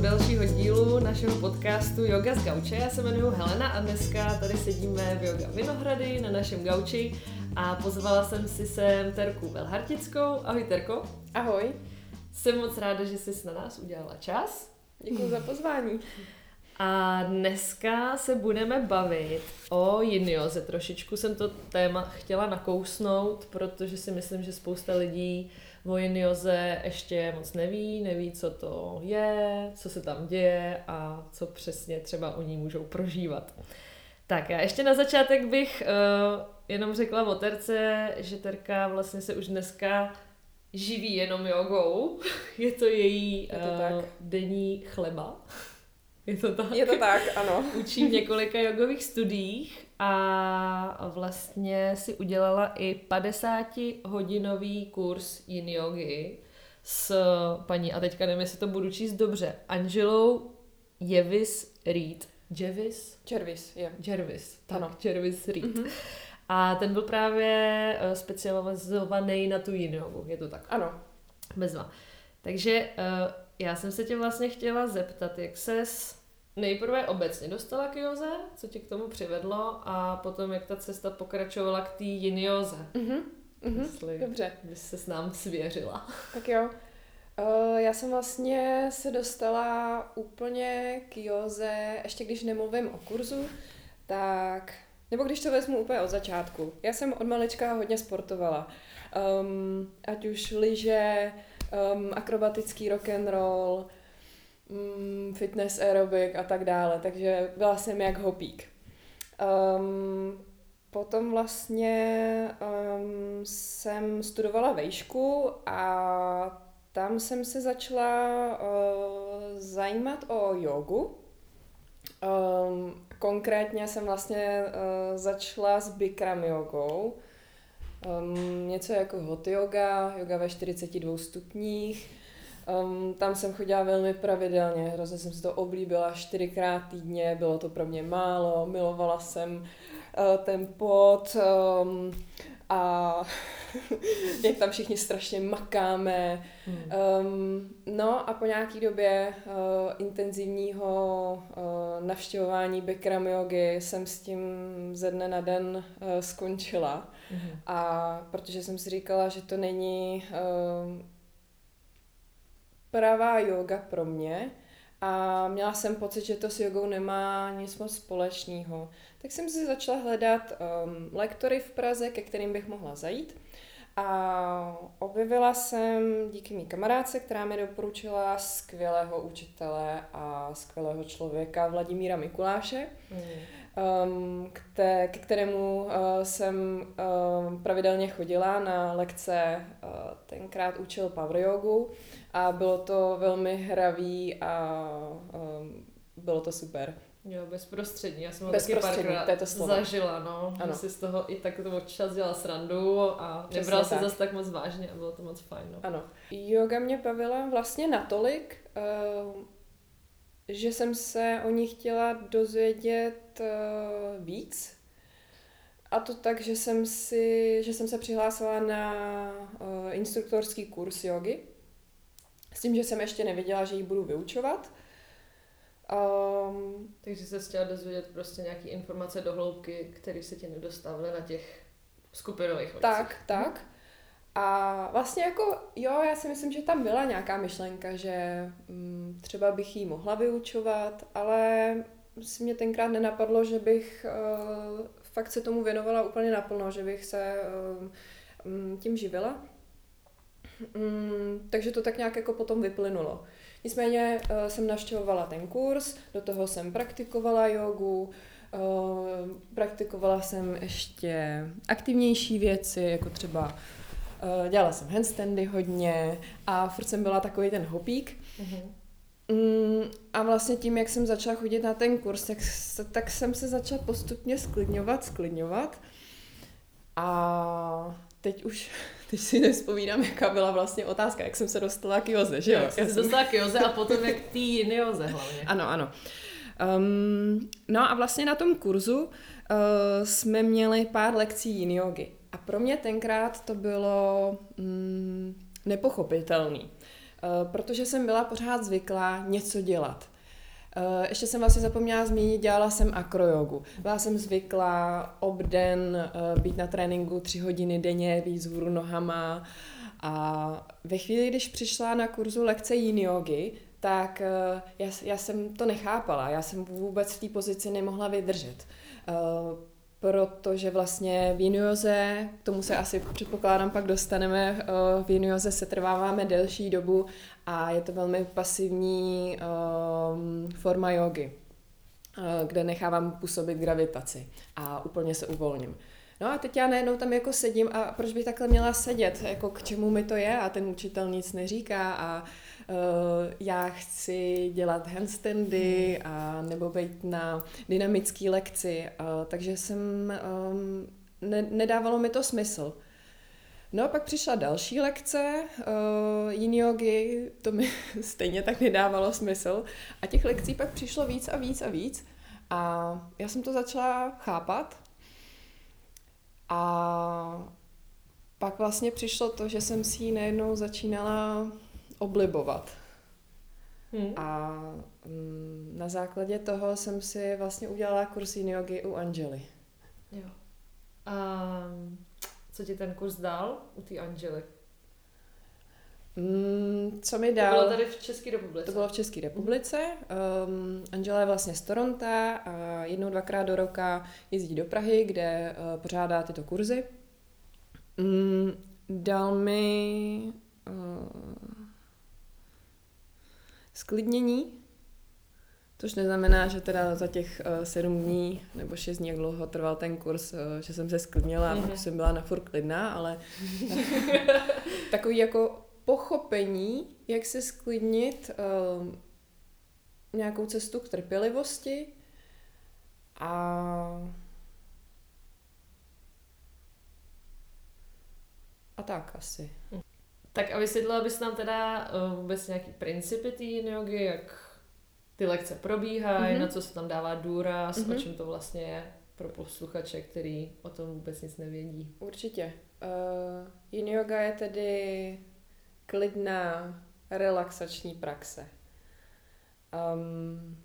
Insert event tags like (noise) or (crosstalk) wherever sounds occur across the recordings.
u dalšího dílu našeho podcastu Yoga z Gauče. Já se jmenuji Helena a dneska tady sedíme v Yoga Vinohrady na našem gauči a pozvala jsem si sem Terku Velhartickou. Ahoj Terko. Ahoj. Jsem moc ráda, že jsi na nás udělala čas. Děkuji za pozvání. A dneska se budeme bavit o jinioze. Trošičku jsem to téma chtěla nakousnout, protože si myslím, že spousta lidí o jinioze ještě moc neví, neví, co to je, co se tam děje a co přesně třeba oni můžou prožívat. Tak já ještě na začátek bych uh, jenom řekla o Terce, že Terka vlastně se už dneska živí jenom jogou. (laughs) Je to její je to uh, tak. denní chleba. (laughs) Je to tak? Je to tak, ano. Učím v několika jogových studiích a vlastně si udělala i 50 hodinový kurz yin yogi s paní, a teďka nevím, jestli to budu číst dobře, Angelou Jevis Reed. Jevis? Jervis, je. Yeah. Jervis, tak, ano. Jervis Reed. Mm-hmm. A ten byl právě eh, specializovaný na tu yin yogu, je to tak? Ano. Bezva. Takže uh, já jsem se tě vlastně chtěla zeptat, jak ses nejprve obecně dostala k joze, co tě k tomu přivedlo a potom jak ta cesta pokračovala k té jinioze. Mm-hmm. Mm-hmm. Jestli Dobře. bys se s nám svěřila. Tak jo. Uh, já jsem vlastně se dostala úplně k joze, ještě když nemluvím o kurzu, tak, nebo když to vezmu úplně od začátku. Já jsem od malička hodně sportovala. Um, ať už lyže, um, akrobatický rock and roll, um, fitness aerobik a tak dále, takže byla jsem jak hopík. Um, potom vlastně um, jsem studovala vejšku a tam jsem se začala uh, zajímat o jogu. Um, konkrétně jsem vlastně uh, začala s Bikram jogou. Um, něco jako hot yoga, yoga ve 42 stupních. Um, tam jsem chodila velmi pravidelně, hrozně jsem si to oblíbila čtyřikrát týdně, bylo to pro mě málo, milovala jsem uh, ten pot um, a (laughs) jak tam všichni strašně makáme. Um, no a po nějaký době uh, intenzivního uh, navštěvování Bikram yogy jsem s tím ze dne na den uh, skončila. Hmm. A protože jsem si říkala, že to není uh, pravá yoga pro mě a měla jsem pocit, že to s jogou nemá nic moc společného. Tak jsem si začala hledat um, lektory v Praze, ke kterým bych mohla zajít. A objevila jsem díky mý kamarádce, která mi doporučila skvělého učitele a skvělého člověka Vladimíra Mikuláše. Mm um, ke, ke kterému uh, jsem um, pravidelně chodila na lekce, uh, tenkrát učil power yogu a bylo to velmi hravý a um, bylo to super. Jo, bezprostřední. Já jsem ho taky párkrát to zažila, no. Ano. Že si z toho i tak to občas dělala srandu a nebral se zase tak moc vážně a bylo to moc fajn, no. Ano. Yoga mě bavila vlastně natolik, uh, že jsem se o ní chtěla dozvědět uh, víc. A to tak, že jsem, si, že jsem se přihlásila na uh, instruktorský kurz jogy. S tím, že jsem ještě nevěděla, že ji budu vyučovat. Um, Takže se chtěla dozvědět prostě nějaké informace do hloubky, které se ti nedostávaly na těch skupinových Tak, tak. A vlastně jako, jo, já si myslím, že tam byla nějaká myšlenka, že mm, třeba bych jí mohla vyučovat, ale si mě tenkrát nenapadlo, že bych uh, fakt se tomu věnovala úplně naplno, že bych se uh, tím živila. Um, takže to tak nějak jako potom vyplynulo. Nicméně uh, jsem navštěvovala ten kurz, do toho jsem praktikovala jogu, uh, praktikovala jsem ještě aktivnější věci, jako třeba Uh, dělala jsem handstandy hodně a furt jsem byla takový ten hopík. Mm-hmm. Mm, a vlastně tím, jak jsem začala chodit na ten kurz, tak, tak jsem se začala postupně sklidňovat, sklidňovat. A teď už, teď si nevzpomínám, jaká byla vlastně otázka, jak jsem se dostala k Joze, že jo? Jak jsem se dostala k Joze a potom jak k jiný Joze hlavně. (laughs) Ano, ano. Um, no a vlastně na tom kurzu uh, jsme měli pár lekcí yin yogi. A pro mě tenkrát to bylo mm, nepochopitelný. protože jsem byla pořád zvyklá něco dělat. Uh, ještě jsem vlastně zapomněla zmínit, dělala jsem akrojogu. Byla jsem zvyklá obden uh, být na tréninku tři hodiny denně, víc hůru nohama. A ve chvíli, když přišla na kurzu lekce yin yogi, tak uh, já, já jsem to nechápala. Já jsem vůbec v té pozici nemohla vydržet. Protože vlastně v Jinioze, k tomu se asi předpokládám pak dostaneme, v Jinioze se trváváme delší dobu a je to velmi pasivní um, forma jogy, uh, kde nechávám působit gravitaci a úplně se uvolním. No a teď já najednou tam jako sedím a proč bych takhle měla sedět, jako k čemu mi to je a ten učitel nic neříká a uh, já chci dělat handstandy a nebo být na dynamické lekci, takže jsem, um, ne, nedávalo mi to smysl. No a pak přišla další lekce uh, yin yogi, to mi (laughs) stejně tak nedávalo smysl. A těch lekcí pak přišlo víc a víc a víc. A já jsem to začala chápat. A pak vlastně přišlo to, že jsem si ji najednou začínala oblibovat. Hmm. A mm, na základě toho jsem si vlastně udělala kurz yin yogi u Angely. Jo. Um, co ti ten kurz dal u té Angely? Mm, co mi dal? To bylo tady v České republice. To bylo v České republice. Um, Angela je vlastně z Toronto a jednou, dvakrát do roka jezdí do Prahy, kde uh, pořádá tyto kurzy. Mm, dal mi uh, sklidnění, Což neznamená, že teda za těch uh, sedm dní nebo šest dní, jak dlouho trval ten kurz, uh, že jsem se sklidnila mm-hmm. a jsem byla na furt klidná, ale (laughs) takový jako pochopení, jak se sklidnit, uh, nějakou cestu k trpělivosti a a tak asi. Tak a vysvětlila bys nám teda uh, vůbec nějaký principy té jogy, jak ty lekce probíhají, mm-hmm. na co se tam dává důraz, mm-hmm. o čem to vlastně je pro posluchače, který o tom vůbec nic nevědí. Určitě. Uh, yin yoga je tedy klidná relaxační praxe. Um,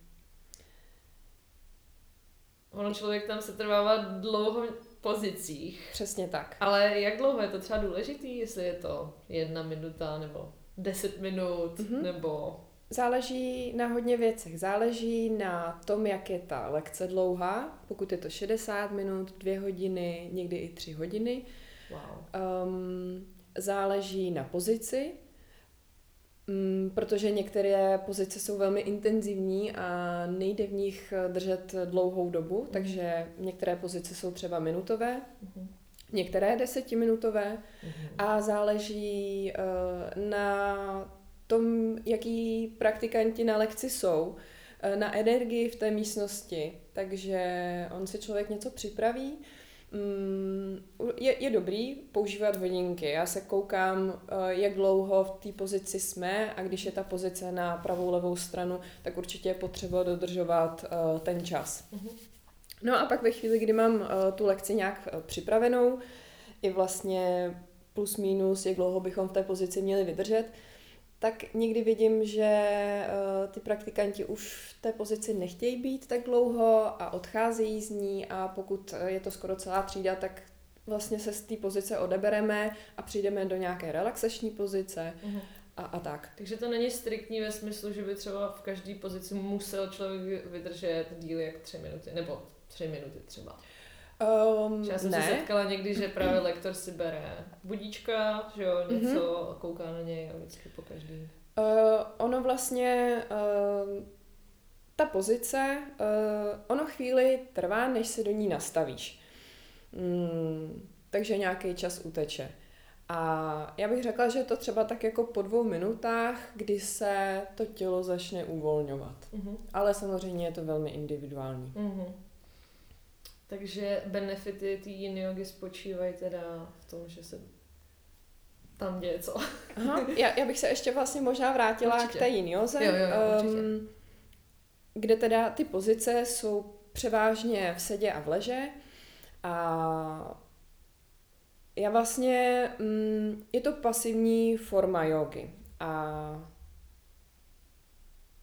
ono člověk tam se trvává dlouho pozicích. Přesně tak. Ale jak dlouho je to třeba důležitý, jestli je to jedna minuta nebo deset minut, mm-hmm. nebo Záleží na hodně věcech. Záleží na tom, jak je ta lekce dlouhá. Pokud je to 60 minut, 2 hodiny, někdy i 3 hodiny. Wow. Um, záleží na pozici, um, protože některé pozice jsou velmi intenzivní a nejde v nich držet dlouhou dobu, mm. takže některé pozice jsou třeba minutové. Mm. Některé desetiminutové mm. a záleží uh, na tom, jaký praktikanti na lekci jsou, eh, na energii v té místnosti. Takže on si člověk něco připraví. Mm, je, je dobrý používat hodinky. Já se koukám, eh, jak dlouho v té pozici jsme a když je ta pozice na pravou, levou stranu, tak určitě je potřeba dodržovat eh, ten čas. Mhm. No a pak ve chvíli, kdy mám tu lekci nějak připravenou, i vlastně plus minus, jak dlouho bychom v té pozici měli vydržet, tak někdy vidím, že uh, ty praktikanti už v té pozici nechtějí být tak dlouho a odcházejí z ní a pokud je to skoro celá třída, tak vlastně se z té pozice odebereme a přijdeme do nějaké relaxační pozice uh-huh. a, a tak. Takže to není striktní ve smyslu, že by třeba v každé pozici musel člověk vydržet díl jak tři minuty, nebo tři minuty třeba. Um, já jsem ne. se setkala někdy, že právě lektor si bere budíčka, že jo, něco mm-hmm. a kouká na něj a vždycky po každý. Uh, ono vlastně, uh, ta pozice, uh, ono chvíli trvá, než se do ní nastavíš. Mm, takže nějaký čas uteče. A já bych řekla, že je to třeba tak jako po dvou minutách, kdy se to tělo začne uvolňovat. Mm-hmm. Ale samozřejmě je to velmi individuální. Mm-hmm. Takže benefity té yin yogi spočívají teda v tom, že se tam děje co. Aha, já, já bych se ještě vlastně možná vrátila určitě. k té yin yoze, jo, jo, jo, um, kde teda ty pozice jsou převážně v sedě a v leže a já vlastně, mm, je to pasivní forma jogy. A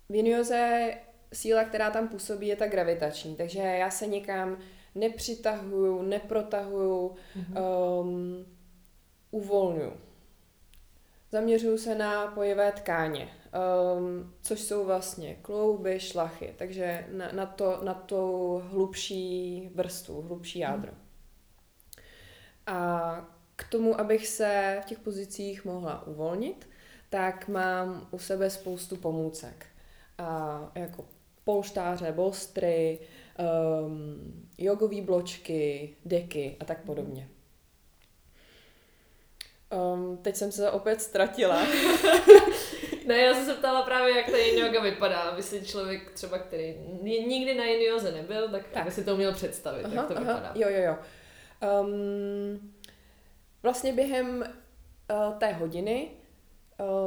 v Inioze síla, která tam působí, je ta gravitační, takže já se nikam nepřitahuju, neprotahuju, mm-hmm. um, uvolňuju. Zaměřuju se na pojevé tkáně, um, což jsou vlastně klouby, šlachy, takže na, na, to, na to hlubší vrstvu, hlubší mhm. jádro. Mm. A k tomu, abych se v těch pozicích mohla uvolnit, tak mám u sebe spoustu pomůcek. A jako polštáře, bolstry, um, jogové bločky, deky a tak podobně. Um, teď jsem se opět ztratila. (laughs) ne, já jsem se ptala právě, jak ta yin yoga vypadá, aby si člověk třeba, který nikdy na yin yoze nebyl, tak, tak. aby si to měl představit, aha, jak to aha, vypadá. Jo, jo, jo. Um, vlastně během uh, té hodiny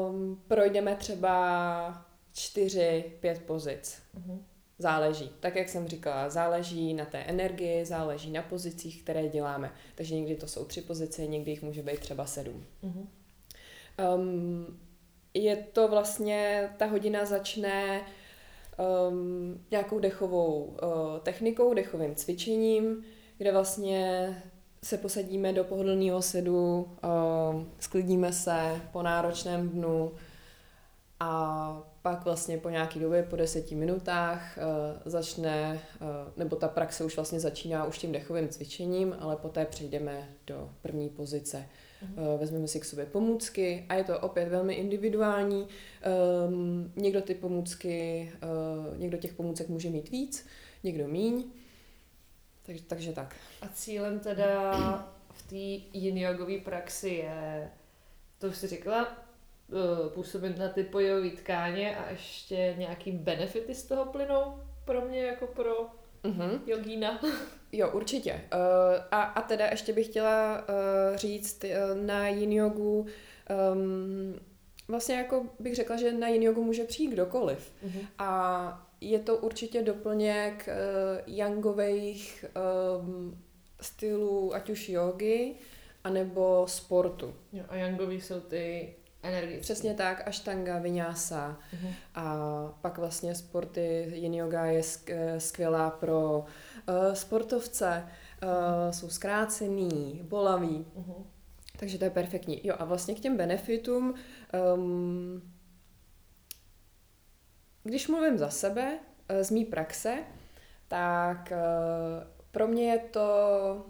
um, projdeme třeba čtyři, pět pozic. Uh-huh. Záleží. Tak, jak jsem říkala, záleží na té energii, záleží na pozicích, které děláme. Takže někdy to jsou tři pozice, někdy jich může být třeba sedm. Uh-huh. Um, je to vlastně, ta hodina začne um, nějakou dechovou uh, technikou, dechovým cvičením, kde vlastně se posadíme do pohodlného sedu, uh, sklidníme se po náročném dnu a pak vlastně po nějaký době, po deseti minutách, uh, začne, uh, nebo ta praxe už vlastně začíná už tím dechovým cvičením, ale poté přejdeme do první pozice. Uh, vezmeme si k sobě pomůcky a je to opět velmi individuální. Um, někdo ty pomůcky, někdo těch pomůcek může mít víc, někdo míň. Takže, takže tak. A cílem teda v té yin praxi je, to už jsi říkala, eh, působit na ty pojové tkáně a ještě nějaký benefity z toho plynou pro mě jako pro mm-hmm. jogína. (laughs) Jo, určitě. Uh, a, a teda ještě bych chtěla uh, říct uh, na yin jogu, um, vlastně jako bych řekla, že na yin jogu může přijít kdokoliv. Mm-hmm. A je to určitě doplněk uh, yangových um, stylů, ať už jogy, anebo sportu. Jo, a yangový jsou ty energie. Přesně tak, ashtanga, vinyasa. Uh-huh. A pak vlastně sporty, yin yoga je skvělá pro uh, sportovce, uh, jsou zkrácený, bolavý. Uh-huh. Takže to je perfektní. Jo a vlastně k těm benefitům um, když mluvím za sebe, eh, z mý praxe, tak eh, pro mě je to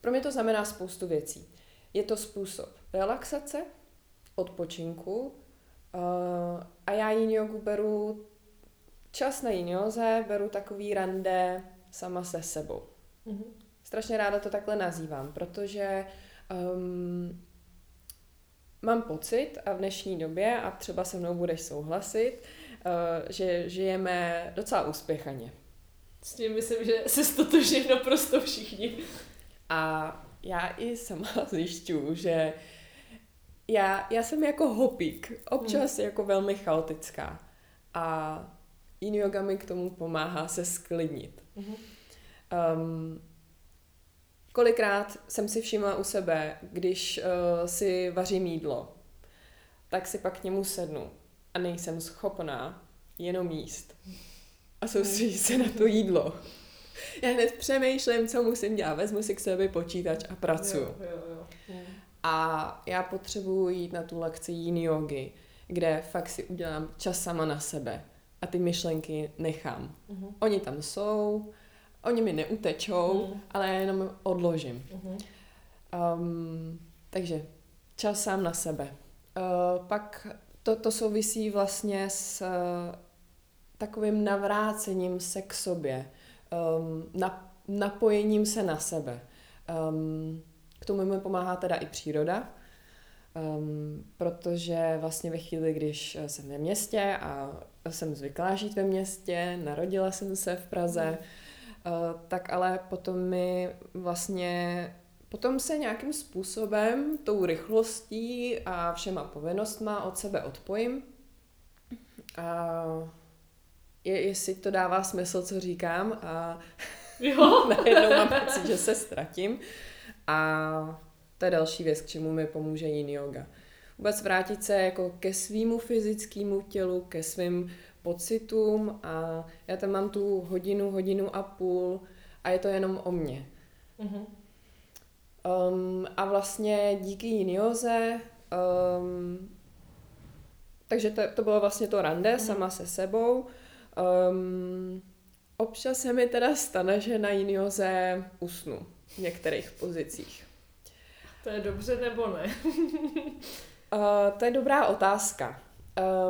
pro mě to znamená spoustu věcí. Je to způsob relaxace, odpočinku eh, a já yin jogu beru čas na yin joze, beru takový rande sama se sebou. Mm-hmm. Strašně ráda to takhle nazývám, protože um, mám pocit a v dnešní době, a třeba se mnou budeš souhlasit, eh, že žijeme docela úspěchaně. S tím myslím, že se stotožní naprosto všichni. A já i sama (laughs) zjišťuju, že já, já jsem jako hopík, občas hmm. jako velmi chaotická. A yin yoga mi k tomu pomáhá se sklidnit. Hmm. Um, Kolikrát jsem si všimla u sebe, když uh, si vařím jídlo, tak si pak k němu sednu a nejsem schopná jenom jíst. A soustředit se na to jídlo. Já hned přemýšlím, co musím dělat. Vezmu si k sobě počítač a pracuji. Jo, jo, jo. A já potřebuji jít na tu lekci yin jogy, kde fakt si udělám čas sama na sebe a ty myšlenky nechám. Uh-huh. Oni tam jsou, Oni mi neutečou, mm. ale já jenom odložím. Mm-hmm. Um, takže čas sám na sebe. Uh, pak to, to souvisí vlastně s uh, takovým navrácením se k sobě, um, na, napojením se na sebe. Um, k tomu mi pomáhá teda i příroda, um, protože vlastně ve chvíli, když jsem ve městě a jsem zvyklá žít ve městě, narodila jsem se v Praze, mm Eh, tak ale potom mi vlastně potom se nějakým způsobem, tou rychlostí a všema povinnostma od sebe odpojím. A je, jestli to dává smysl, co říkám a jo. (laughs) najednou mám pocit, že se ztratím. A to je další věc, k čemu mi pomůže yin yoga. vůbec vrátit se jako ke svýmu fyzickému tělu, ke svým pocitům a já tam mám tu hodinu, hodinu a půl a je to jenom o mně. Mm-hmm. Um, a vlastně díky Jinioze, um, takže to, to bylo vlastně to rande mm-hmm. sama se sebou. Um, občas se mi teda stane, že na Jinioze usnu v některých pozicích. To je dobře nebo ne? uh, (laughs) to je dobrá otázka.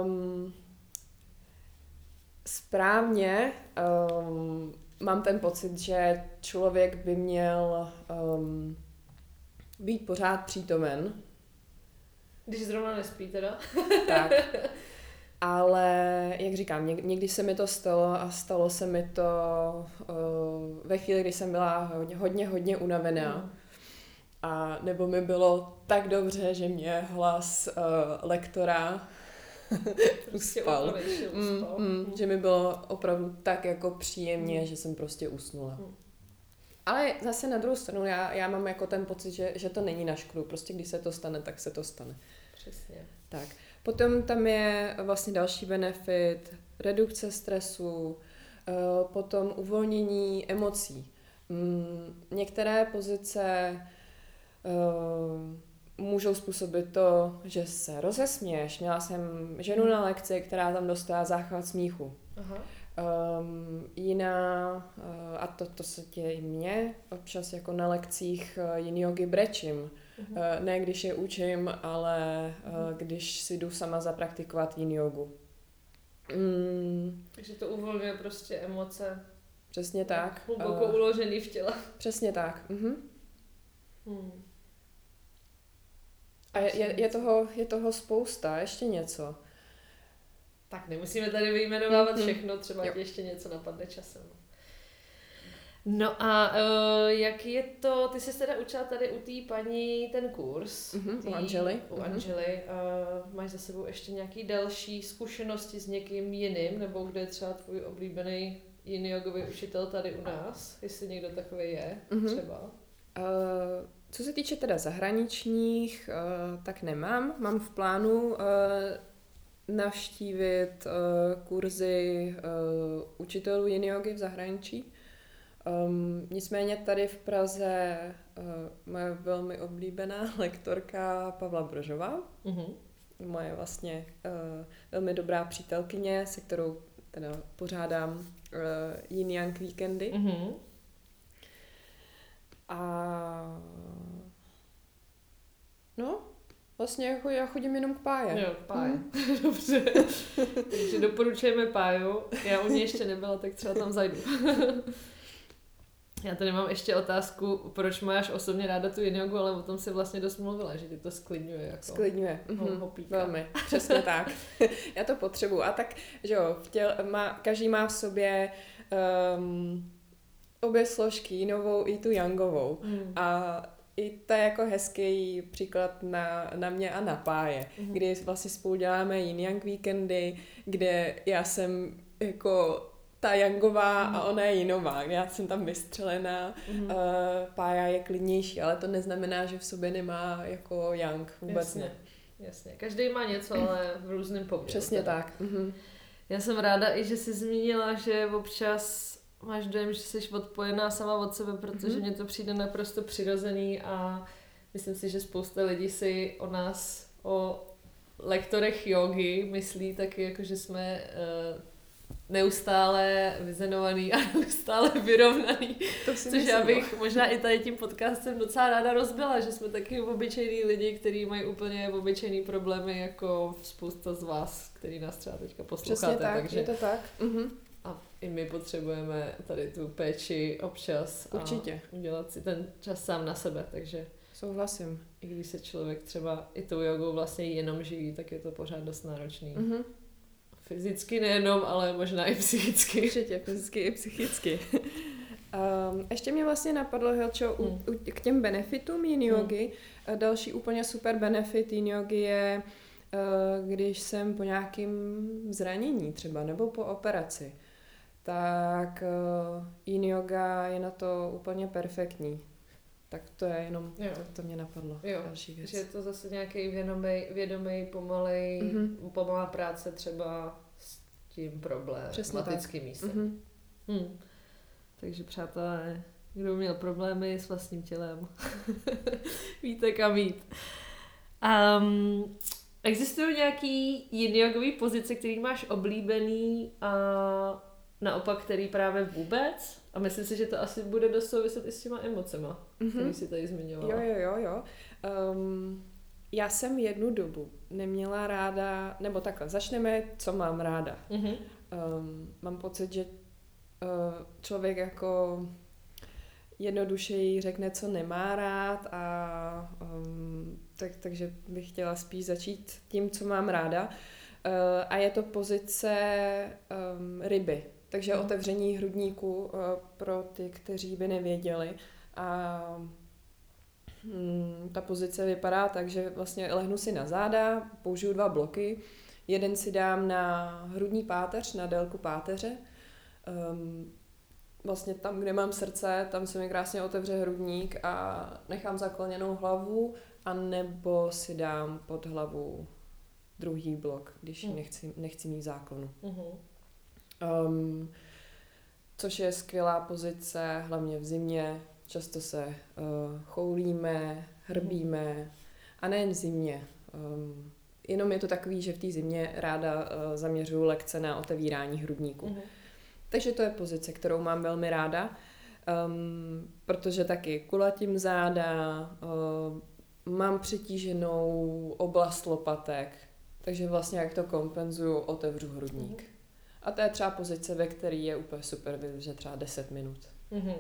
Um, správně um, mám ten pocit, že člověk by měl um, být pořád přítomen. Když zrovna nespí teda. tak. (laughs) Ale, jak říkám, někdy se mi to stalo a stalo se mi to uh, ve chvíli, kdy jsem byla hodně, hodně, hodně unavená. Mm. A nebo mi bylo tak dobře, že mě hlas uh, lektora (laughs) uspal. Mm, mm, že mi bylo opravdu tak jako příjemně, mm. že jsem prostě usnula. Mm. Ale zase na druhou stranu, já, já mám jako ten pocit, že, že to není na škodu. Prostě když se to stane, tak se to stane. Přesně. Tak. Potom tam je vlastně další benefit, redukce stresu, eh, potom uvolnění emocí. Mm, některé pozice eh, můžou způsobit to, že se rozesměš. Měla jsem ženu na lekci, která tam dostala záchvat smíchu. Aha. Um, jiná, uh, a to, to se děje i mně, občas jako na lekcích uh, yin yogi brečím. Uh-huh. Uh, ne když je učím, ale uh, uh-huh. když si jdu sama zapraktikovat yin yogu. Mm. Takže to uvolňuje prostě emoce. Přesně tak. Hluboko uh, uložený v těle. Přesně tak. Uh-huh. Hmm. A je, je, toho, je toho spousta, ještě něco. Tak nemusíme tady vyjmenovávat mm-hmm. všechno, třeba jo. ještě něco napadne časem. No a uh, jak je to, ty jsi teda učila tady u té paní ten kurz. Mm-hmm, tý, u Angely. U mm-hmm. Angely. Uh, máš za sebou ještě nějaký další zkušenosti s někým jiným, nebo kde je třeba tvůj oblíbený jiný jogový učitel tady u nás, jestli někdo takový je mm-hmm. třeba? Uh, co se týče teda zahraničních, uh, tak nemám. Mám v plánu uh, navštívit uh, kurzy uh, učitelů yin yogi v zahraničí. Um, nicméně tady v Praze uh, moje velmi oblíbená (laughs) lektorka Pavla Brožová. Mm-hmm. Moje vlastně uh, velmi dobrá přítelkyně, se kterou teda pořádám uh, yin yang víkendy. Mm-hmm. A no, vlastně jako já chodím jenom k páje. Jo, páje. Mm. (laughs) Dobře. Takže doporučujeme páju. Já u ní ještě nebyla, tak třeba tam zajdu. (laughs) Já tady mám ještě otázku, proč máš osobně ráda tu yin ale o tom si vlastně dost mluvila, že ty to sklidňuje. Jako sklidňuje. Mm-hmm. Velmi, přesně (laughs) tak. Já to potřebuju. A tak, že jo, těl, má, každý má v sobě um, obě složky, novou i tu yangovou. Mm. A i to je jako hezký příklad na, na mě a na páje, mm. kdy vlastně spolu děláme yin yang víkendy, kde já jsem jako ta Yangová mm. a ona je jinová. Já jsem tam vystřelená, mm. uh, Pája je klidnější, ale to neznamená, že v sobě nemá jako Yang, vůbec jasně, ne. Jasně, každý má něco, ale v různém poměru. Přesně teda. tak. Mm-hmm. Já jsem ráda i, že jsi zmínila, že občas máš dojem, že jsi odpojená sama od sebe, protože mm-hmm. mně to přijde naprosto přirozený a myslím si, že spousta lidí si o nás, o lektorech jogy myslí taky, jako že jsme uh, neustále vyzenovaný a (laughs) neustále vyrovnaný. To si Což já bych možná i tady tím podcastem docela ráda rozbila, že jsme taky obyčejní lidi, kteří mají úplně obyčejný problémy jako spousta z vás, který nás třeba teďka posloucháte. Přesně tak, takže... je to tak. Mm-hmm. A i my potřebujeme tady tu péči občas. Určitě. A udělat si ten čas sám na sebe, takže... Souhlasím. I když se člověk třeba i tou jogou vlastně jenom živí, tak je to pořád dost náročný. Mm-hmm. Fyzicky nejenom, ale možná i psychicky. Určitě, fyzicky i psychicky. Um, (laughs) ještě mě vlastně napadlo, Helčo, hmm. u, u, k těm benefitům yin yogi. Hmm. Další úplně super benefit yin yogi je, uh, když jsem po nějakém zranění třeba, nebo po operaci, tak uh, yin yoga je na to úplně perfektní. Tak to je jenom, Jo. to, to mě napadlo. Jo, Další věc. Že je to zase nějaký vědomý, vědomý pomalej, Mhm. pomalá práce třeba s tím problematickým místem. Mhm. Hmm. Takže přátelé, kdo měl problémy s vlastním tělem, (laughs) víte kam jít. Um, existují nějaký jiný jogový pozice, který máš oblíbený a naopak který právě vůbec? A myslím si, že to asi bude dost souviset i s těma emocema, Mhm. který si tady zmiňovala. Jo, jo, jo, jo. Um, já jsem jednu dobu neměla ráda, nebo takhle, začneme, co mám ráda. Mhm. Um, mám pocit, že uh, člověk jako jednodušeji řekne, co nemá rád a um, tak, takže bych chtěla spíš začít tím, co mám ráda. Uh, a je to pozice um, ryby, takže Mhm. otevření hrudníku uh, pro ty, kteří by nevěděli. A Hmm, ta pozice vypadá tak, že vlastně lehnu si na záda, použiju dva bloky. Jeden si dám na hrudní páteř, na délku páteře. Um, vlastně tam, kde mám srdce, tam se mi krásně otevře hrudník a nechám zakloněnou hlavu, a nebo si dám pod hlavu druhý blok, když Hmm. nechci, nechci mít záklonu. Mhm. Um, což je skvělá pozice, hlavně v zimě. Často se uh, choulíme, hrbíme a nejen v zimě. Um, jenom je to takový, že v té zimě ráda uh, zaměřuju lekce na otevírání hrudníku. Mhm. Takže to je pozice, kterou mám velmi ráda, um, protože taky kulatím záda, uh, mám přetíženou oblast lopatek, takže vlastně jak to kompenzuju, otevřu hrudník. A to je třeba pozice, ve které je úplně super vydržet třeba 10 minut. Mhm.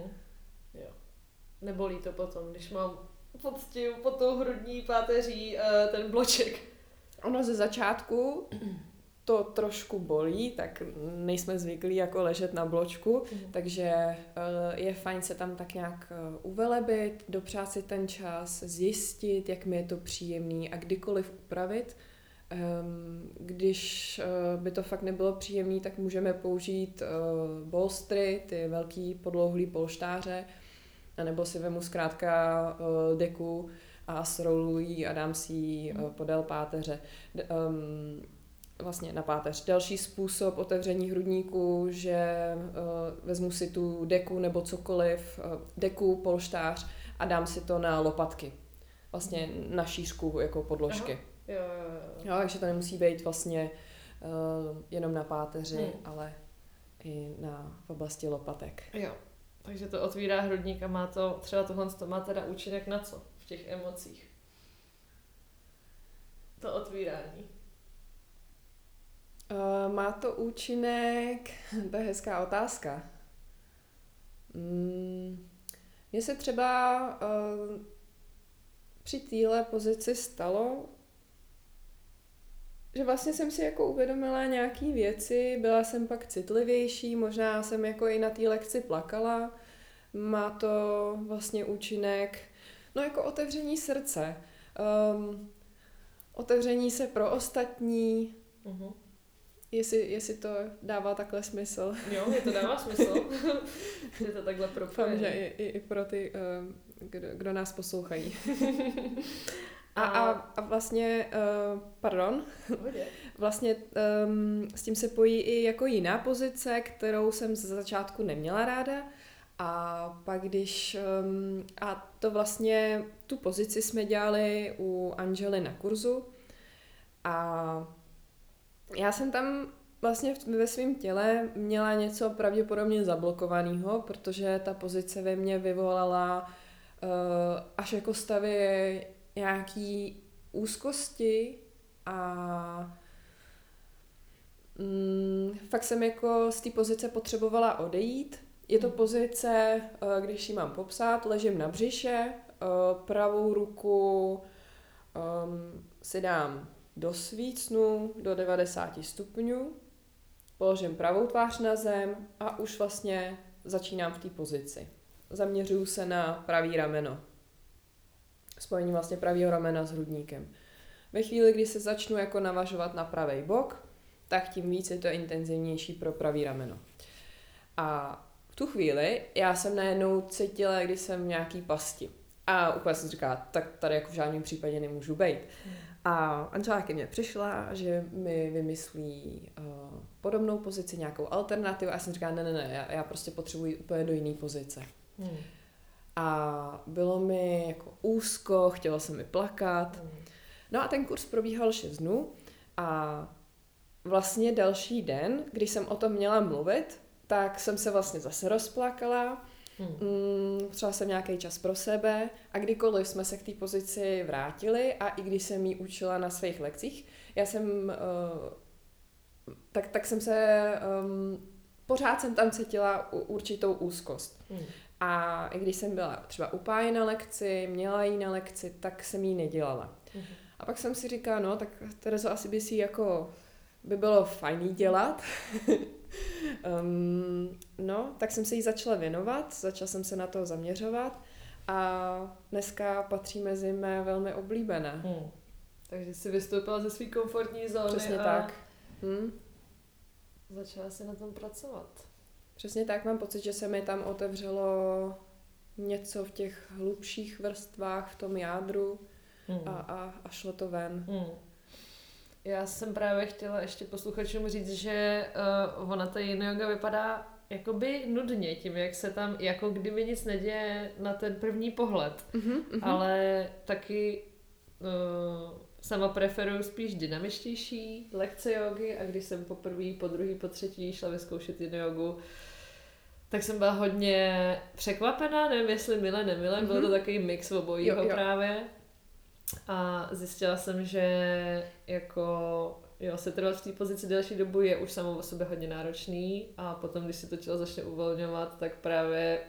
Nebolí to potom, když mám pod, tím, pod tou hrudní páteří uh, ten bloček. Ono ze začátku to trošku bolí, tak nejsme zvyklí jako ležet na bločku, Mhm. takže eh, je fajn se tam tak nějak eh, uvelebit, dopřát si ten čas, zjistit, jak mi je to příjemný a kdykoliv upravit. Ehm, Když eh, by to fakt nebylo příjemný, tak můžeme použít eh, bolstry, ty velký podlouhlý polštáře, nebo si vemu zkrátka eh, deku a sroluji a dám si ji eh, podél páteře. D- ehm, vlastně na páteř. Další způsob otevření hrudníku, že uh, vezmu si tu deku nebo cokoliv, uh, deku, polštář a dám si to na lopatky. Vlastně na šířku jako podložky. Jo, jo, jo. Jo, takže to nemusí být vlastně uh, jenom na páteři, Hmm. ale i na v oblasti lopatek. jo. Takže to otvírá hrudník a má to, třeba tohle to má teda účinek na co v těch emocích? To otvírání. Uh, má to účinek, (laughs) to je hezká otázka. Mm, se třeba uh, při téhle pozici stalo, že vlastně jsem si jako uvědomila nějaký věci, byla jsem pak citlivější, možná jsem jako i na té lekci plakala. Má to vlastně účinek, no jako otevření srdce, um, otevření se pro ostatní, Mhm. Jestli, jestli to dává takhle smysl. Jo, je to dává smysl, (laughs) že to takhle Doufám, propojené. že i, i, i pro ty, uh, kdo, kdo nás poslouchají. (laughs) A, a, a vlastně, uh, pardon, (laughs) vlastně um, s tím se pojí i jako jiná pozice, kterou jsem ze začátku neměla ráda. A pak když, um, a to vlastně, tu pozici jsme dělali u Angely na kurzu a já jsem tam vlastně ve svém těle měla něco pravděpodobně zablokovaného, protože ta pozice ve mně vyvolala uh, až jako stavy nějaký úzkosti a mm, fakt jsem jako z té pozice potřebovala odejít. Je to pozice, eh, když ji mám popsat, ležím na břiše, eh, pravou ruku um, si dám do svícnu do 90 stupňů, položím pravou tvář na zem a už vlastně začínám v té pozici. Zaměřuju se na pravý rameno. Spojení vlastně pravého ramena s hrudníkem. Ve chvíli, kdy se začnu jako navažovat na pravý bok, tak tím víc je to intenzivnější pro pravý rameno. A v tu chvíli já jsem najednou cítila, když jsem v nějaký pasti. A úplně jsem říkala, tak tady jako v žádném případě nemůžu být. A Anžela ke mně přišla, že mi vymyslí uh, podobnou pozici, nějakou alternativu a já jsem říkala, ne, ne, ne, já, já prostě potřebuji úplně do jiné pozice. Hmm. A bylo mi jako úzko, chtěla se mi plakat. Hmm. No a ten kurz probíhal 6 dnů a vlastně další den, když jsem o tom měla mluvit, tak jsem se vlastně zase rozplakala. Hmm. Mm, třeba jsem nějaký čas pro sebe a kdykoliv jsme se k té pozici vrátili a i když jsem ji učila na svých lekcích, já jsem, uh, tak, tak jsem se, um, pořád jsem tam cítila určitou úzkost. Hmm. A i když jsem byla třeba u páje na lekci, měla jí na lekci, tak jsem jí nedělala. Hmm. A pak jsem si říkala, no, tak Terezo, asi by si jako by bylo fajný dělat. (laughs) um, no, tak jsem se jí začala věnovat, začala jsem se na to zaměřovat a dneska patří mezi mé velmi oblíbené. Hmm. Takže jsi vystoupila ze své komfortní zóny Přesně a tak. Hmm. začala si na tom pracovat. Přesně tak, mám pocit, že se mi tam otevřelo něco v těch hlubších vrstvách, v tom jádru hmm. a, a, a šlo to ven. Hmm. Já jsem právě chtěla ještě posluchačům říct, že uh, ona ta yin yoga vypadá jakoby nudně tím, jak se tam jako kdyby nic neděje na ten první pohled. Uh-huh, uh-huh. Ale taky uh, sama preferuju spíš dynamičtější lekce jogy a když jsem poprvé, po druhý, po třetí šla vyzkoušet yin jogu, tak jsem byla hodně překvapená, nevím jestli milé, nemilé, mm-hmm. byl to takový mix obojího jo, jo. právě. A zjistila jsem, že jako jo, se trvat v té pozici delší dobu je už samo o sobě hodně náročný a potom, když se to tělo začne uvolňovat, tak právě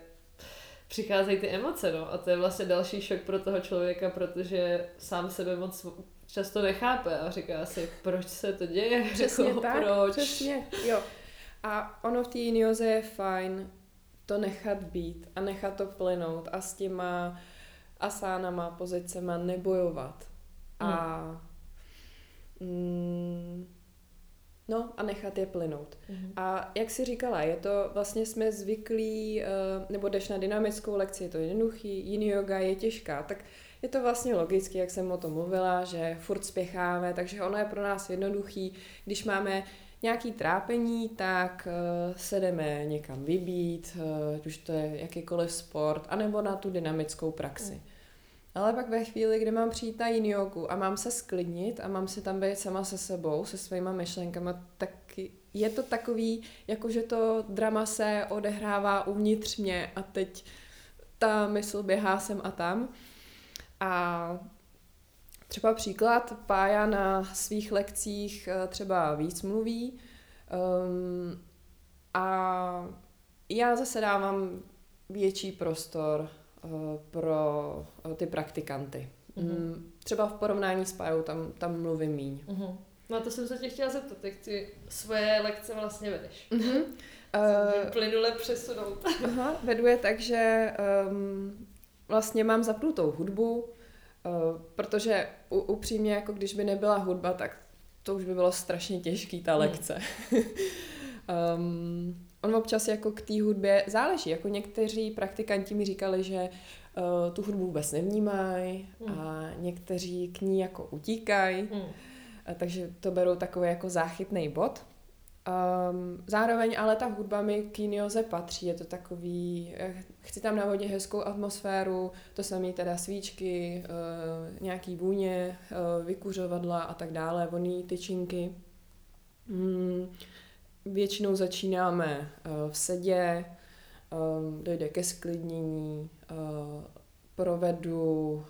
přicházejí ty emoce, no. A to je vlastně další šok pro toho člověka, protože sám sebe moc často nechápe a říká si, proč se to děje? Přesně jako, tak, proč? přesně, jo. A ono v té jinioze je fajn to nechat být a nechat to plynout a s těma asánama, pozicema nebojovat. A mm, No a nechat je plynout. Mm-hmm. A jak si říkala, je to vlastně jsme zvyklí, uh, nebo jdeš na dynamickou lekci, je to jednoduchý, jiný yoga je těžká, tak je to vlastně logicky, jak jsem o tom mluvila, že furt spěcháme, takže ono je pro nás jednoduchý, když máme nějaký trápení, tak uh, se jdeme někam vybít, uh, už to je jakýkoliv sport, anebo na tu dynamickou praxi. Ale pak ve chvíli, kdy mám přijít na yin jogu a mám se sklidnit a mám si tam být sama se sebou, se svýma myšlenkama, tak je to takový, jako že to drama se odehrává uvnitř mě a teď ta mysl běhá sem a tam. A třeba příklad, Pája na svých lekcích eh, třeba víc mluví um, a já zase dávám větší prostor Eh, pro eh, ty praktikanty. Mm-hmm. Třeba v porovnání s Pajou tam, tam mluvím míň. Mm-hmm. No a to jsem se tě chtěla zeptat, jak ty svoje lekce vlastně vedeš. Mm-hmm. Uh, plynule přesunout. aha, vedu je tak, že um, vlastně mám zapnutou hudbu, uh, protože u, upřímně, jako když by nebyla hudba, tak to už by bylo strašně těžký ta mhm. lekce. (laughs) um, on občas jako k té hudbě záleží. Jako někteří praktikanti mi říkali, že uh, tu hudbu vůbec nevnímají mm. a někteří k ní jako utíkají. Mm. Uh, takže to berou takový jako záchytný bod. Um, zároveň ale ta hudba mi k jinioze patří, je to takový, eh, chci tam navodit hezkou atmosféru, to samé teda svíčky, uh, nějaký vůně, uh, vykuřovadla a tak dále, voný tyčinky. Mm, Většinou začínáme eh, v sedě, eh, dojde ke sklidnění, eh, provedu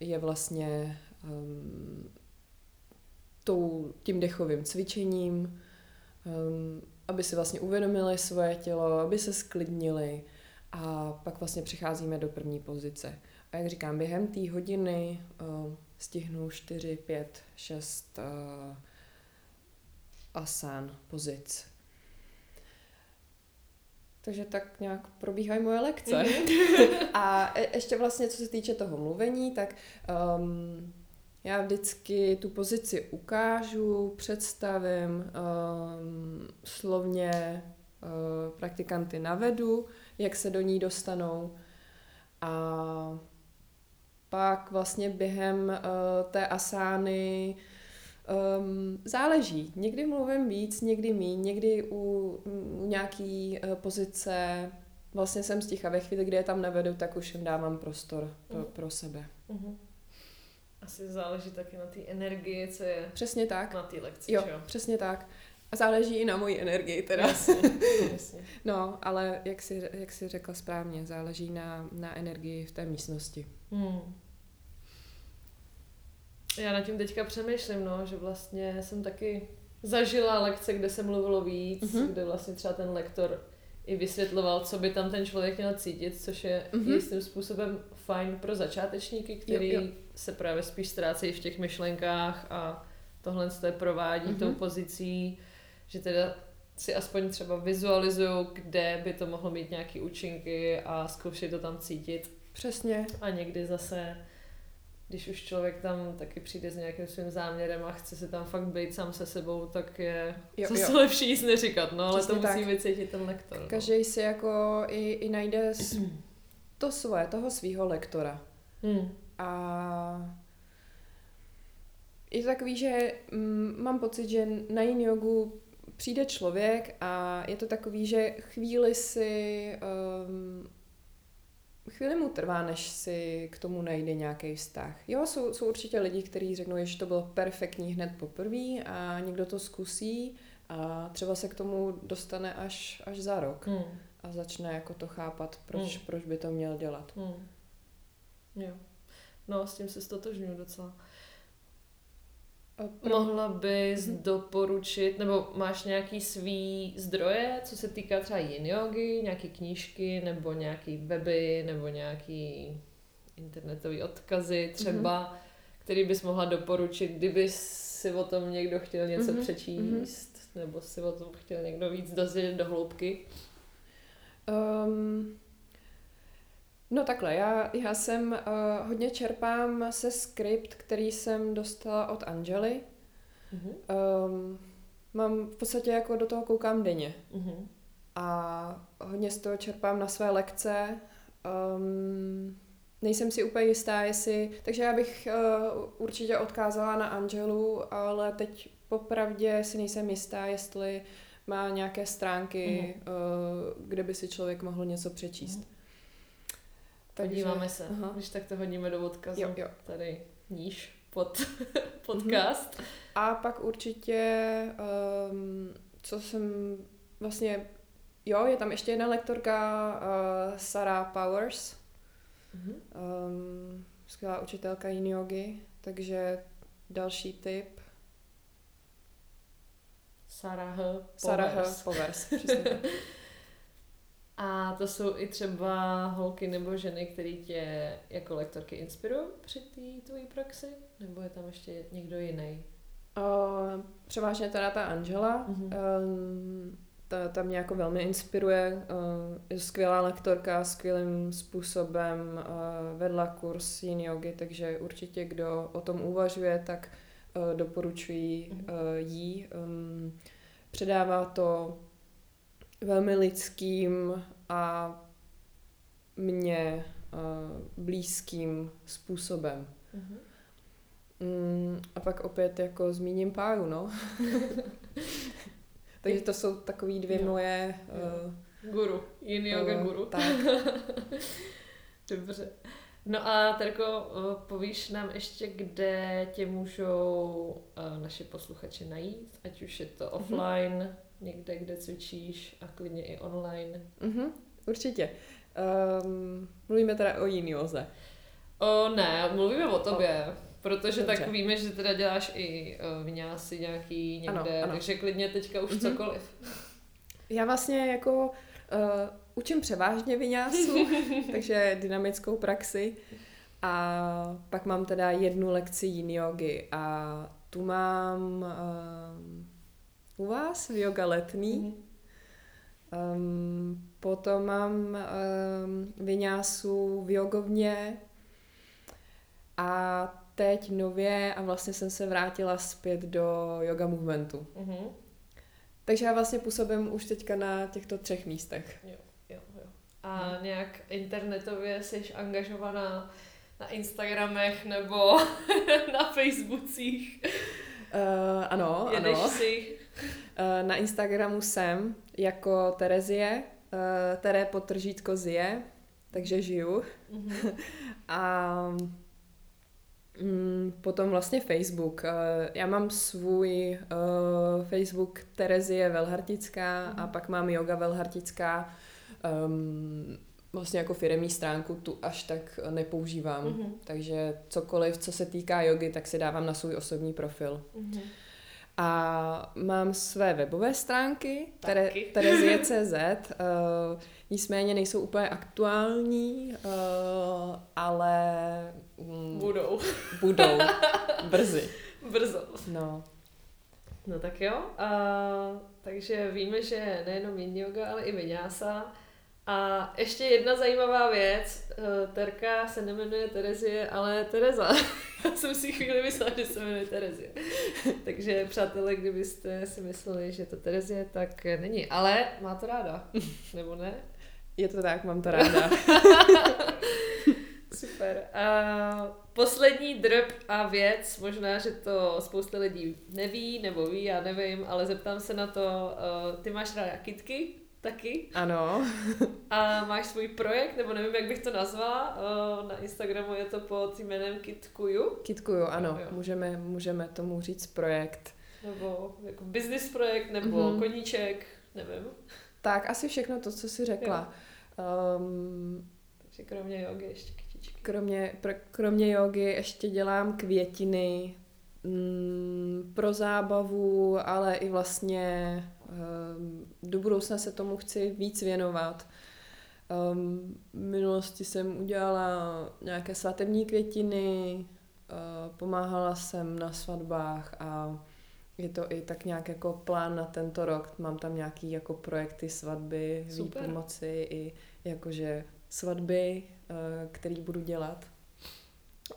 je vlastně tou, tím dechovým cvičením, aby si vlastně uvědomili svoje tělo, aby se sklidnili a pak vlastně přicházíme do první pozice. A jak říkám, během té hodiny stihnu 4, 5, 6 asan, pozic. Takže tak nějak probíhají moje lekce. Mm-hmm. (laughs) a e- ještě vlastně, co se týče toho mluvení, tak um, já vždycky tu pozici ukážu, představím, um, slovně uh, praktikanty navedu, jak se do ní dostanou A pak vlastně během uh, té asány um, záleží. Někdy mluvím víc, někdy míň, někdy u, u nějaký uh, pozice vlastně jsem sticha. Ve chvíli, kdy je tam nevedu, tak už jim dávám prostor pro, mm. pro sebe. Mm-hmm. Asi záleží taky na té energii, co je Přesně tak. na té lekci, jo, jo, přesně tak. A záleží i na moji energii teda. Jasně, (laughs) jasně. no, ale jak jsi, jak jsi řekla správně, záleží na, na energii v té místnosti. Hmm. Já nad tím teďka přemýšlím, no, že vlastně jsem taky zažila lekce, kde se mluvilo víc, mm-hmm. kde vlastně třeba ten lektor i vysvětloval, co by tam ten člověk měl cítit, což je mm-hmm. jistým způsobem fajn pro začátečníky, který jo, jo. se právě spíš ztrácejí v těch myšlenkách a tohle je provádí mm-hmm. tou pozicí, že teda si aspoň třeba vizualizují, kde by to mohlo mít nějaké účinky a zkoušet to tam cítit. Přesně. A někdy zase když už člověk tam taky přijde s nějakým svým záměrem a chce si tam fakt být sám se sebou, tak je jo, zase jo. lepší nic neříkat, no, ale to musí tak. vycítit ten lektor. No. Každý si jako i, i najde to svoje, toho svého lektora. Hmm. A je to takový, že mm, mám pocit, že na yin jogu přijde člověk a je to takový, že chvíli si um, chvíli mu trvá, než si k tomu najde nějaký vztah. Jo, jsou, jsou určitě lidi, kteří řeknou, že to bylo perfektní hned poprvé a někdo to zkusí a třeba se k tomu dostane až, až za rok hmm. a začne jako to chápat, proč, hmm. proč by to měl dělat. Hmm. Jo. No, s tím se stotožňuji docela. Mohla bys mm-hmm. doporučit, nebo máš nějaký svý zdroje, co se týká třeba yin yogi, nějaké knížky, nebo nějaký weby, nebo nějaký internetový odkazy třeba, mm-hmm. který bys mohla doporučit, kdyby si o tom někdo chtěl něco mm-hmm. přečíst, mm-hmm. nebo si o tom chtěl někdo víc dozvědět do hloubky? Um, No takhle, já, já jsem uh, hodně čerpám se skript, který jsem dostala od Angely. Mm-hmm. Um, mám v podstatě jako do toho koukám denně. Mm-hmm. A hodně z toho čerpám na své lekce. Um, nejsem si úplně jistá, jestli... Takže já bych uh, určitě odkázala na Angelu, ale teď popravdě si nejsem jistá, jestli má nějaké stránky, mm-hmm. uh, kde by si člověk mohl něco přečíst. Mm-hmm. Podíváme se, aha. když tak to hodíme do odkazu. Jo, jo. Tady níž pod (laughs) podcast. A pak určitě, um, co jsem vlastně, jo, je tam ještě jedna lektorka, uh, Sarah Powers, mm-hmm. um, skvělá učitelka yin yogi, takže další tip. Sarah Powers. Sarah Powers, přesně (laughs) A to jsou i třeba holky nebo ženy, které tě jako lektorky inspirují při té tvojí praxi? Nebo je tam ještě někdo jiný? Uh, převážně teda ta Angela. Mm-hmm. Um, ta, ta mě jako velmi inspiruje. Uh, je skvělá lektorka, skvělým způsobem uh, vedla kurz yin yogi, takže určitě kdo o tom uvažuje, tak uh, doporučuji uh, jí. Um, předává to velmi lidským a mně uh, blízkým způsobem. Mm-hmm. Mm, a pak opět jako zmíním páru, no. (laughs) Takže to jsou takový dvě jo. moje... Uh, guru. Yin yoga uh, guru. Tak. (laughs) Dobře. No a Terko, povíš nám ještě, kde tě můžou naši posluchači najít, ať už je to mhm. offline, mm-hmm někde, kde cvičíš a klidně i online. Mm-hmm, určitě. Um, mluvíme teda o jiný oze. O ne, mluvíme o tobě. O. Protože Dobře. tak víme, že teda děláš i uh, vyňásy nějaký někde, ano, ano. takže klidně teďka už mm-hmm. cokoliv. Já vlastně jako uh, učím převážně vyňásu, (laughs) takže dynamickou praxi. A pak mám teda jednu lekci yin yogi a tu mám uh, u vás v yoga letný. Mm-hmm. Um, potom mám um, vyňásu v jogovně a teď nově a vlastně jsem se vrátila zpět do yoga movementu. Mm-hmm. Takže já vlastně působím už teďka na těchto třech místech. Jo, jo, jo. A nějak internetově jsi angažovaná na Instagramech nebo (laughs) na Facebookcích? Uh, ano, Jedeš ano. si? Uh, na Instagramu jsem jako Terezie, uh, Tere potržítko zje, takže žiju. Mhm. (laughs) A mm, potom vlastně Facebook. Uh, já mám svůj uh, Facebook Terezie Velhartická a Mhm. pak mám Yoga Velhartická. Um, vlastně jako firemní stránku tu až tak nepoužívám. Mhm. Takže cokoliv, co se týká jogy, tak si dávám na svůj osobní profil. Mhm. A mám své webové stránky, Taky. (laughs) terezie.cz, uh, nicméně nejsou úplně aktuální, uh, ale mm, Budou. budou (laughs) brzy. Brzo. No. No tak jo. A, takže víme, že nejenom yin yoga, ale i vinyasa. A ještě jedna zajímavá věc. Eh, Terka se nemenuje Terezie, ale Tereza. (laughs) Já jsem si chvíli myslela, že se jmenuje Terezie. (laughs) Takže přátelé, kdybyste si mysleli, že to Terezie, tak není. Ale má to ráda. (laughs) Nebo ne? Je to tak, mám to ráda. Super. A poslední drb a věc, možná, že to spousta lidí neví nebo ví, já nevím, ale zeptám se na to. eh, Ty máš ráda kitky? Taky? Ano. A máš svůj projekt, nebo nevím, jak bych to nazvala. eh, Na Instagramu je to pod jménem Kitkuju. Kitkuju, ano, Jo. můžeme, můžeme tomu říct projekt. Nebo jako business projekt, nebo Mhm. mm-hmm. koníček, nevím. Tak, asi všechno to, co jsi řekla. Um, Takže kromě jogy ještě kytičky. Kromě, pr- kromě jogy ještě dělám květiny mm, pro zábavu, ale i vlastně do budoucna se tomu chci víc věnovat. Um, v minulosti jsem udělala nějaké svatební květiny, uh, pomáhala jsem na svatbách a je to i tak nějak jako plán na tento rok. Mám tam nějaký jako projekty svatby, Super. výpomoci i jakože svatby, eh, který budu dělat.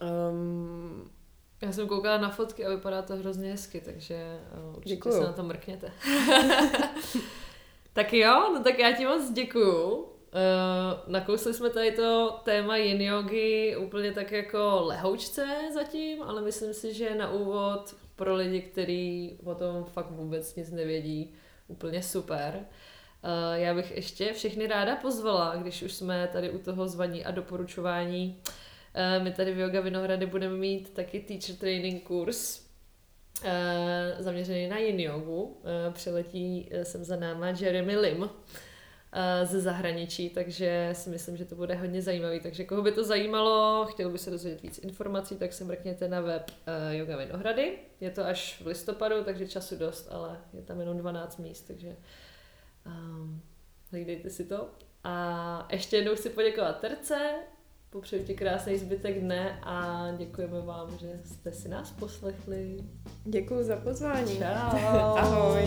Um, Já jsem koukala na fotky a vypadá to hrozně hezky, takže eh, určitě Děkuju. se na to mrkněte. (laughs) tak jo, no tak já ti moc děkuju. Uh, nakousli jsme tady to téma yin yogi úplně tak jako lehoučce zatím, ale myslím si, že na úvod pro lidi, kteří o tom fakt vůbec nic nevědí, úplně super. Uh, já bych ještě všechny ráda pozvala, když už jsme tady u toho zvaní a doporučování. Uh, my tady v Yoga Vinohrady budeme mít taky teacher training kurz, eh, zaměřený na yin jogu. Eh, Přiletí eh, sem za náma Jeremy Lim eh, ze zahraničí, takže si myslím, že to bude hodně zajímavý. Takže koho by to zajímalo, chtěl by se dozvědět víc informací, tak se mrkněte na web eh, Yoga Vinohrady. Je to až v listopadu, takže času dost, ale je tam jenom 12 míst, takže um, hlídejte si to. A ještě jednou chci poděkovat Terce, popřeju ti krásný zbytek dne a děkujeme vám, že jste si nás poslechli. děkuji za pozvání. Čau. (laughs) Ahoj.